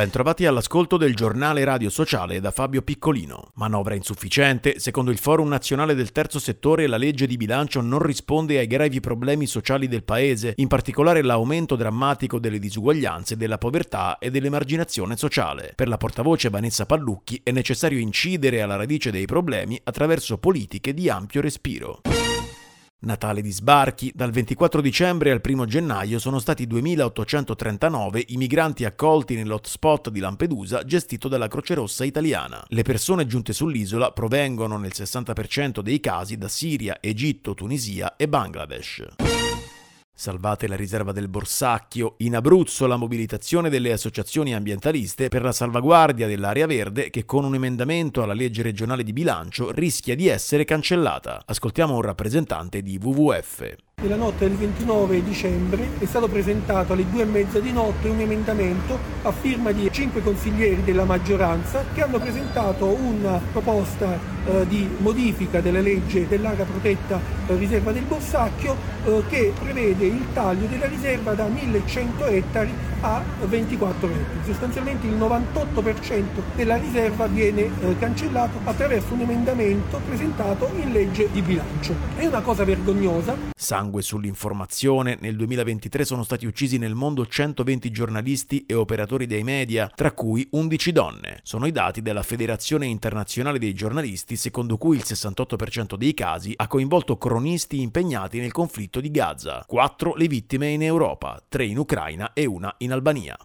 Bentrovati all'ascolto del giornale radio sociale da Fabio Piccolino. Manovra insufficiente, secondo il Forum Nazionale del Terzo Settore la legge di bilancio non risponde ai gravi problemi sociali del paese, in particolare l'aumento drammatico delle disuguaglianze, della povertà e dell'emarginazione sociale. Per la portavoce Vanessa Pallucchi è necessario incidere alla radice dei problemi attraverso politiche di ampio respiro. Natale di sbarchi, dal 24 dicembre al 1 gennaio sono stati 2.839 i migranti accolti nell'hotspot di Lampedusa gestito dalla Croce Rossa italiana. Le persone giunte sull'isola provengono nel 60% dei casi da Siria, Egitto, Tunisia e Bangladesh. Salvate la riserva del Borsacchio. In Abruzzo la mobilitazione delle associazioni ambientaliste per la salvaguardia dell'area verde che con un emendamento alla legge regionale di bilancio rischia di essere cancellata. Ascoltiamo un rappresentante di WWF. Nella notte del 29 dicembre è stato presentato alle due e mezza di notte un emendamento a firma di cinque consiglieri della maggioranza che hanno presentato una proposta eh, di modifica della legge dell'area protetta eh, riserva del Borsacchio eh, che prevede il taglio della riserva da 1100 ettari a 24 ettari. Sostanzialmente il 98% della riserva viene eh, cancellato attraverso un emendamento presentato in legge di bilancio. È una cosa vergognosa. Sangue sangue sull'informazione, nel 2023 sono stati uccisi nel mondo 120 giornalisti e operatori dei media, tra cui 11 donne. Sono i dati della Federazione Internazionale dei Giornalisti, secondo cui il 68% dei casi ha coinvolto cronisti impegnati nel conflitto di Gaza, 4 le vittime in Europa, 3 in Ucraina e una in Albania.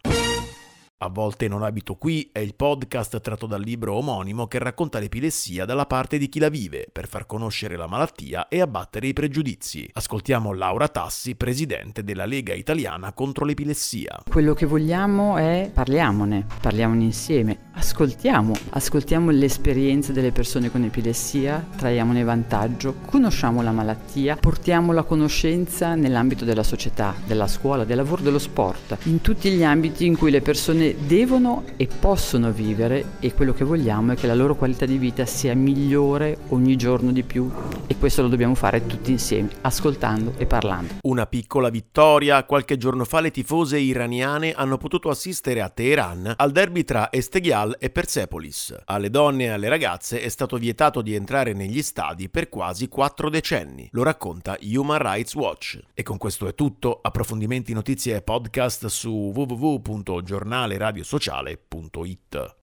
A volte non abito qui è il podcast tratto dal libro omonimo che racconta l'epilessia dalla parte di chi la vive, per far conoscere la malattia e abbattere i pregiudizi. Ascoltiamo Laura Tassi, presidente della Lega Italiana contro l'epilessia. Quello che vogliamo è parliamone, parliamone insieme, ascoltiamo, ascoltiamo le esperienze delle persone con epilessia, traiamone vantaggio, conosciamo la malattia, portiamo la conoscenza nell'ambito della società, della scuola, del lavoro, dello sport, in tutti gli ambiti in cui le persone devono e possono vivere e quello che vogliamo è che la loro qualità di vita sia migliore ogni giorno di più e questo lo dobbiamo fare tutti insieme, ascoltando e parlando. Una piccola vittoria, qualche giorno fa le tifose iraniane hanno potuto assistere a Teheran al derby tra Esteghial e Persepolis. Alle donne e alle ragazze è stato vietato di entrare negli stadi per quasi quattro decenni, lo racconta Human Rights Watch. E con questo è tutto, approfondimenti, notizie e podcast su www.giornale radiosociale.it